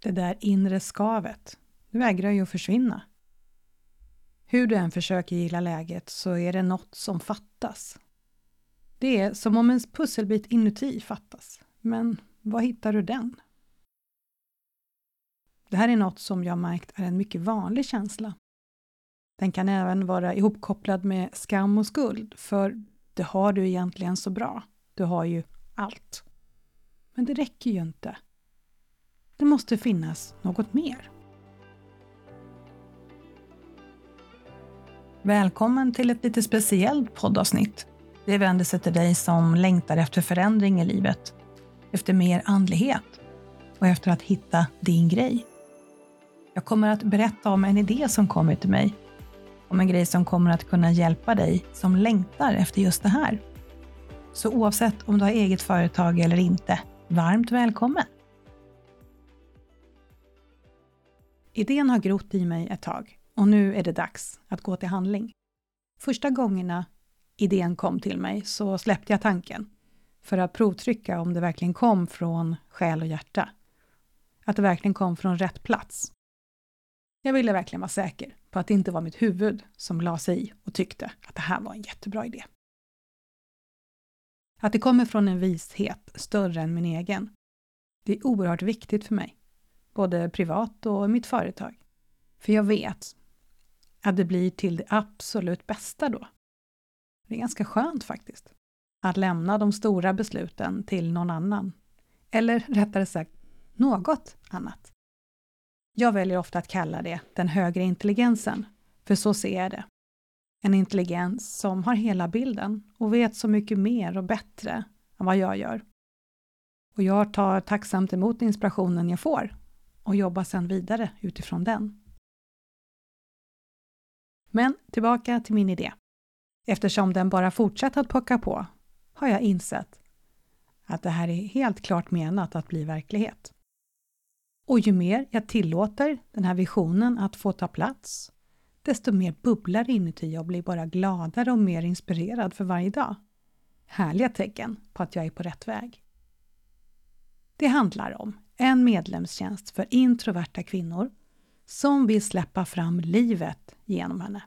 Det där inre skavet, det vägrar ju att försvinna. Hur du än försöker gilla läget så är det något som fattas. Det är som om en pusselbit inuti fattas. Men var hittar du den? Det här är något som jag märkt är en mycket vanlig känsla. Den kan även vara ihopkopplad med skam och skuld, för det har du egentligen så bra. Du har ju allt. Men det räcker ju inte. Det måste finnas något mer. Välkommen till ett lite speciellt poddavsnitt. Det vänder sig till dig som längtar efter förändring i livet, efter mer andlighet och efter att hitta din grej. Jag kommer att berätta om en idé som kommit till mig, om en grej som kommer att kunna hjälpa dig som längtar efter just det här. Så oavsett om du har eget företag eller inte, varmt välkommen! Idén har grott i mig ett tag och nu är det dags att gå till handling. Första gångerna idén kom till mig så släppte jag tanken för att provtrycka om det verkligen kom från själ och hjärta. Att det verkligen kom från rätt plats. Jag ville verkligen vara säker på att det inte var mitt huvud som la sig i och tyckte att det här var en jättebra idé. Att det kommer från en vishet större än min egen. Det är oerhört viktigt för mig, både privat och i mitt företag. För jag vet att det blir till det absolut bästa då. Det är ganska skönt faktiskt. Att lämna de stora besluten till någon annan. Eller rättare sagt, något annat. Jag väljer ofta att kalla det den högre intelligensen, för så ser jag det. En intelligens som har hela bilden och vet så mycket mer och bättre än vad jag gör. Och jag tar tacksamt emot inspirationen jag får och jobba sedan vidare utifrån den. Men tillbaka till min idé. Eftersom den bara fortsatt att pocka på har jag insett att det här är helt klart menat att bli verklighet. Och ju mer jag tillåter den här visionen att få ta plats, desto mer bubblar inuti och blir bara gladare och mer inspirerad för varje dag. Härliga tecken på att jag är på rätt väg. Det handlar om en medlemstjänst för introverta kvinnor som vill släppa fram livet genom henne.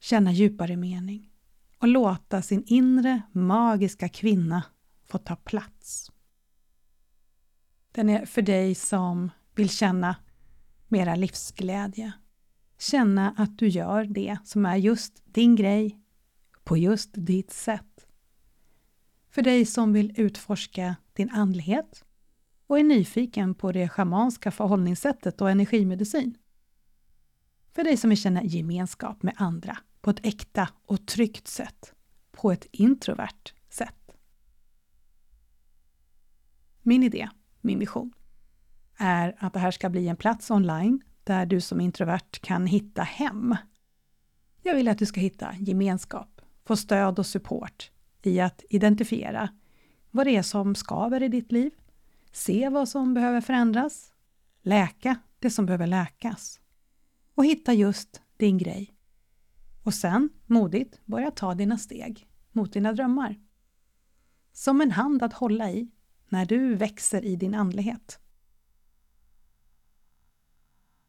Känna djupare mening och låta sin inre magiska kvinna få ta plats. Den är för dig som vill känna mera livsglädje. Känna att du gör det som är just din grej på just ditt sätt. För dig som vill utforska din andlighet och är nyfiken på det schamanska förhållningssättet och energimedicin. För dig som vill känna gemenskap med andra på ett äkta och tryggt sätt, på ett introvert sätt. Min idé, min vision, är att det här ska bli en plats online där du som introvert kan hitta hem. Jag vill att du ska hitta gemenskap, få stöd och support i att identifiera vad det är som skaver i ditt liv, se vad som behöver förändras, läka det som behöver läkas och hitta just din grej. Och sen modigt börja ta dina steg mot dina drömmar. Som en hand att hålla i när du växer i din andlighet.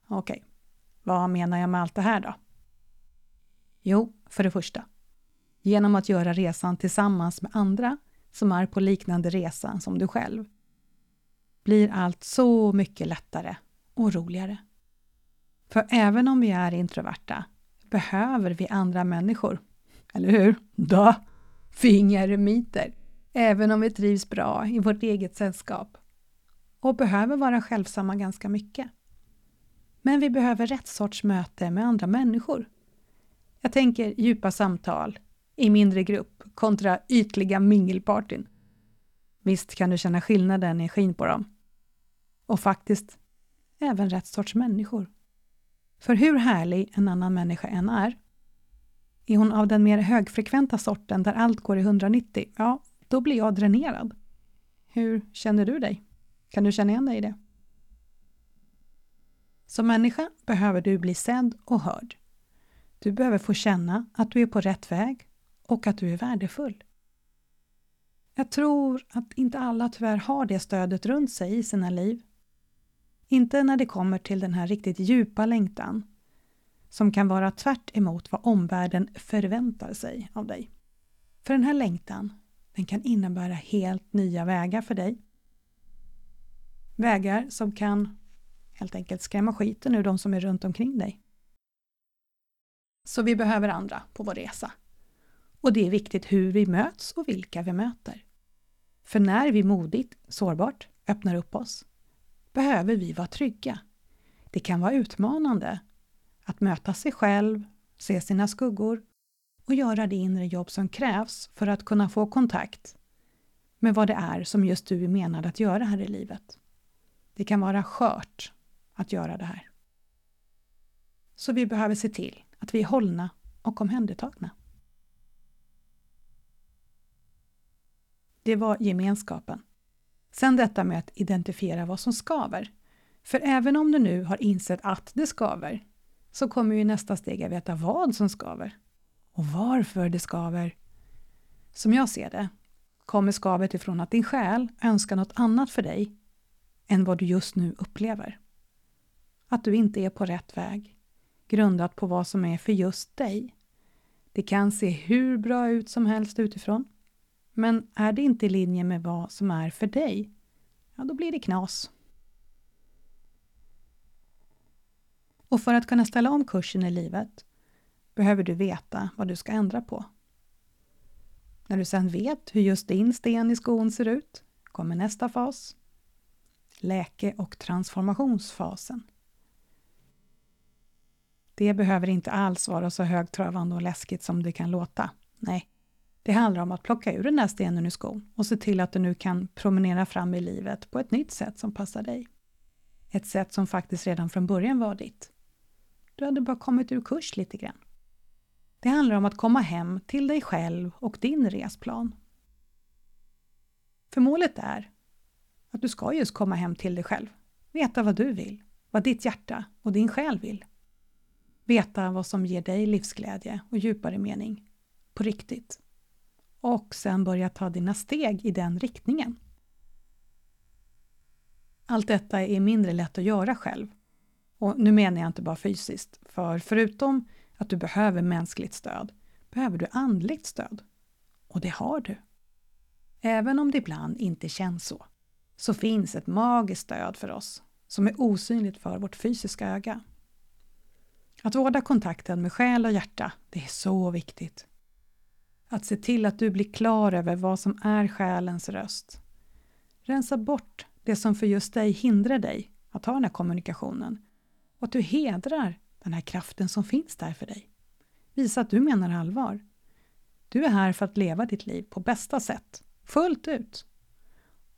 Okej, okay. vad menar jag med allt det här då? Jo, för det första, genom att göra resan tillsammans med andra som är på liknande resa som du själv, blir allt så mycket lättare och roligare. För även om vi är introverta behöver vi andra människor. Eller hur? Då! Vi är inga eremiter, även om vi trivs bra i vårt eget sällskap och behöver vara självsamma ganska mycket. Men vi behöver rätt sorts möte med andra människor. Jag tänker djupa samtal i mindre grupp kontra ytliga mingelpartyn. Visst kan du känna skillnaden i energin på dem. Och faktiskt även rätt sorts människor. För hur härlig en annan människa än är, är hon av den mer högfrekventa sorten där allt går i 190, ja, då blir jag dränerad. Hur känner du dig? Kan du känna igen dig i det? Som människa behöver du bli sedd och hörd. Du behöver få känna att du är på rätt väg och att du är värdefull. Jag tror att inte alla tyvärr har det stödet runt sig i sina liv. Inte när det kommer till den här riktigt djupa längtan som kan vara tvärt emot vad omvärlden förväntar sig av dig. För den här längtan, den kan innebära helt nya vägar för dig. Vägar som kan helt enkelt skrämma skiten ur de som är runt omkring dig. Så vi behöver andra på vår resa. Och det är viktigt hur vi möts och vilka vi möter. För när vi modigt, sårbart öppnar upp oss behöver vi vara trygga. Det kan vara utmanande att möta sig själv, se sina skuggor och göra det inre jobb som krävs för att kunna få kontakt med vad det är som just du är menad att göra här i livet. Det kan vara skört att göra det här. Så vi behöver se till att vi är hållna och omhändertagna. Det var gemenskapen. Sen detta med att identifiera vad som skaver. För även om du nu har insett att det skaver, så kommer ju nästa steg att veta vad som skaver och varför det skaver. Som jag ser det kommer skavet ifrån att din själ önskar något annat för dig än vad du just nu upplever. Att du inte är på rätt väg, grundat på vad som är för just dig. Det kan se hur bra ut som helst utifrån, men är det inte i linje med vad som är för dig, ja då blir det knas. Och för att kunna ställa om kursen i livet behöver du veta vad du ska ändra på. När du sedan vet hur just din sten i skon ser ut kommer nästa fas, läke och transformationsfasen. Det behöver inte alls vara så högtravande och läskigt som det kan låta. Nej, det handlar om att plocka ur den där stenen ur skon och se till att du nu kan promenera fram i livet på ett nytt sätt som passar dig. Ett sätt som faktiskt redan från början var ditt. Du hade bara kommit ur kurs lite grann. Det handlar om att komma hem till dig själv och din resplan. För målet är att du ska just komma hem till dig själv. Veta vad du vill, vad ditt hjärta och din själ vill. Veta vad som ger dig livsglädje och djupare mening. På riktigt. Och sen börja ta dina steg i den riktningen. Allt detta är mindre lätt att göra själv. Och nu menar jag inte bara fysiskt, för förutom att du behöver mänskligt stöd behöver du andligt stöd. Och det har du. Även om det ibland inte känns så, så finns ett magiskt stöd för oss som är osynligt för vårt fysiska öga. Att vårda kontakten med själ och hjärta, det är så viktigt. Att se till att du blir klar över vad som är själens röst. Rensa bort det som för just dig hindrar dig att ha den här kommunikationen och att du hedrar den här kraften som finns där för dig. Visa att du menar allvar. Du är här för att leva ditt liv på bästa sätt, fullt ut.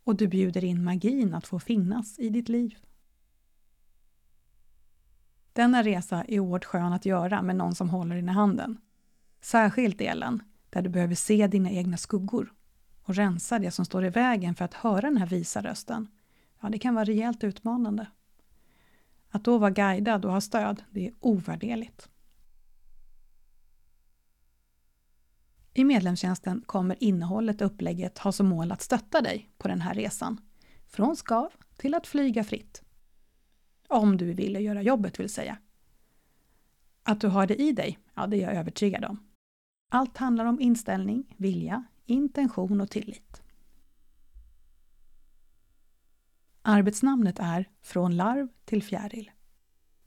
Och du bjuder in magin att få finnas i ditt liv. Denna resa är oerhört skön att göra med någon som håller din i handen. Särskilt delen där du behöver se dina egna skuggor och rensa det som står i vägen för att höra den här visa rösten. Ja, det kan vara rejält utmanande. Att då vara guidad och ha stöd, det är ovärderligt. I medlemstjänsten kommer innehållet och upplägget ha som mål att stötta dig på den här resan. Från skav till att flyga fritt. Om du vill göra jobbet vill säga. Att du har det i dig, ja det är jag övertygad om. Allt handlar om inställning, vilja, intention och tillit. Arbetsnamnet är Från larv till fjäril.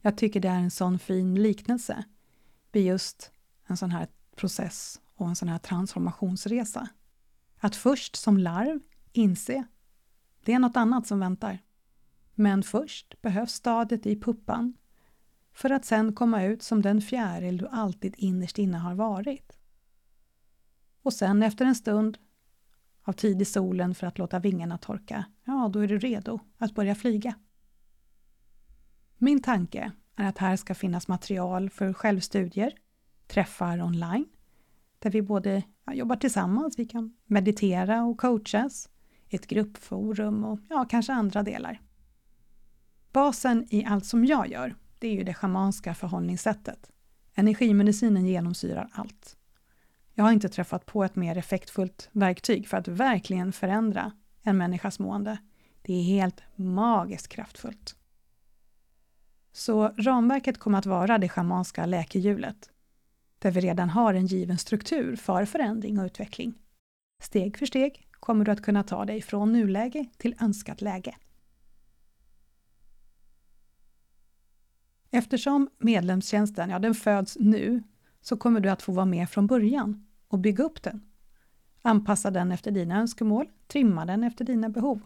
Jag tycker det är en sån fin liknelse vid just en sån här process och en sån här transformationsresa. Att först som larv inse det är något annat som väntar. Men först behövs stadiet i puppan för att sen komma ut som den fjäril du alltid innerst inne har varit. Och sen efter en stund av tid i solen för att låta vingarna torka, ja, då är du redo att börja flyga. Min tanke är att här ska finnas material för självstudier, träffar online, där vi både ja, jobbar tillsammans, vi kan meditera och coachas, ett gruppforum och ja, kanske andra delar. Basen i allt som jag gör, det är ju det schamanska förhållningssättet. Energimedicinen genomsyrar allt. Jag har inte träffat på ett mer effektfullt verktyg för att verkligen förändra en människas mående. Det är helt magiskt kraftfullt. Så ramverket kommer att vara det schamanska läkehjulet, där vi redan har en given struktur för förändring och utveckling. Steg för steg kommer du att kunna ta dig från nuläge till önskat läge. Eftersom medlemstjänsten ja, den föds nu så kommer du att få vara med från början och bygga upp den. Anpassa den efter dina önskemål, trimma den efter dina behov.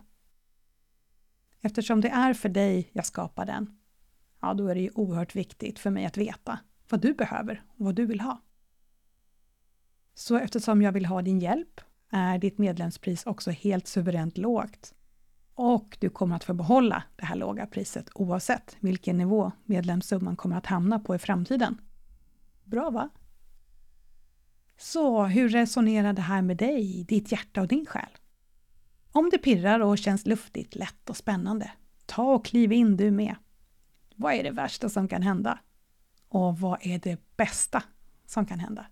Eftersom det är för dig jag skapar den, ja då är det ju oerhört viktigt för mig att veta vad du behöver och vad du vill ha. Så eftersom jag vill ha din hjälp är ditt medlemspris också helt suveränt lågt. Och du kommer att få behålla det här låga priset oavsett vilken nivå medlemssumman kommer att hamna på i framtiden. Bra va? Så hur resonerar det här med dig, ditt hjärta och din själ? Om det pirrar och känns luftigt, lätt och spännande, ta och kliv in du med. Vad är det värsta som kan hända? Och vad är det bästa som kan hända?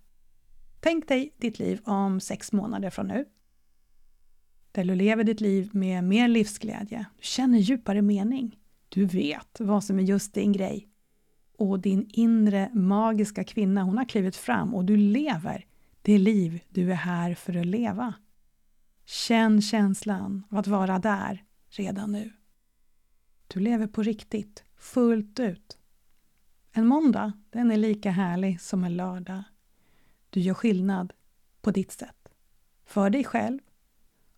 Tänk dig ditt liv om sex månader från nu. Där du lever ditt liv med mer livsglädje, du känner djupare mening. Du vet vad som är just din grej. Och din inre magiska kvinna, hon har klivit fram och du lever det liv du är här för att leva. Känn känslan av att vara där redan nu. Du lever på riktigt, fullt ut. En måndag, den är lika härlig som en lördag. Du gör skillnad på ditt sätt. För dig själv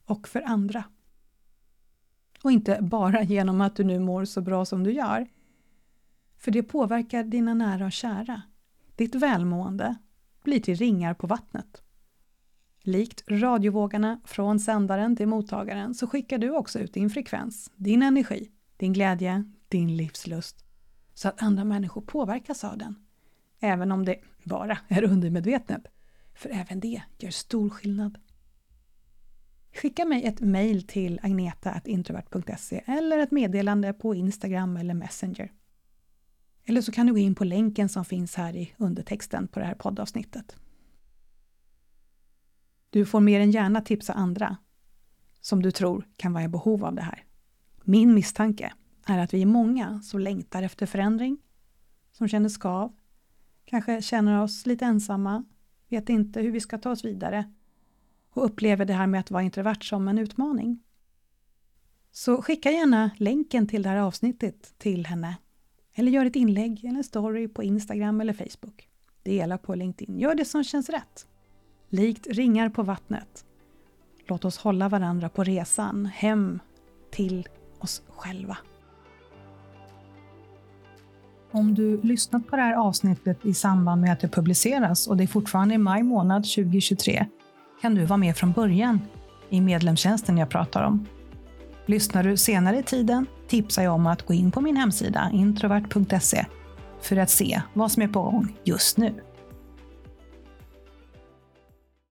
och för andra. Och inte bara genom att du nu mår så bra som du gör. För det påverkar dina nära och kära. Ditt välmående blir till ringar på vattnet. Likt radiovågarna från sändaren till mottagaren så skickar du också ut din frekvens, din energi, din glädje, din livslust så att andra människor påverkas av den. Även om det bara är undermedvetet. För även det gör stor skillnad. Skicka mig ett mejl till agneta.introvert.se eller ett meddelande på Instagram eller Messenger. Eller så kan du gå in på länken som finns här i undertexten på det här poddavsnittet. Du får mer än gärna tipsa andra som du tror kan vara i behov av det här. Min misstanke är att vi är många som längtar efter förändring, som känner skav, kanske känner oss lite ensamma, vet inte hur vi ska ta oss vidare och upplever det här med att vara introvert som en utmaning. Så skicka gärna länken till det här avsnittet till henne eller gör ett inlägg eller en story på Instagram eller Facebook. Dela på LinkedIn. Gör det som känns rätt. Likt ringar på vattnet. Låt oss hålla varandra på resan hem till oss själva. Om du lyssnat på det här avsnittet i samband med att det publiceras och det är fortfarande i maj månad 2023 kan du vara med från början i medlemstjänsten jag pratar om. Lyssnar du senare i tiden tipsar jag om att gå in på min hemsida introvert.se för att se vad som är på gång just nu.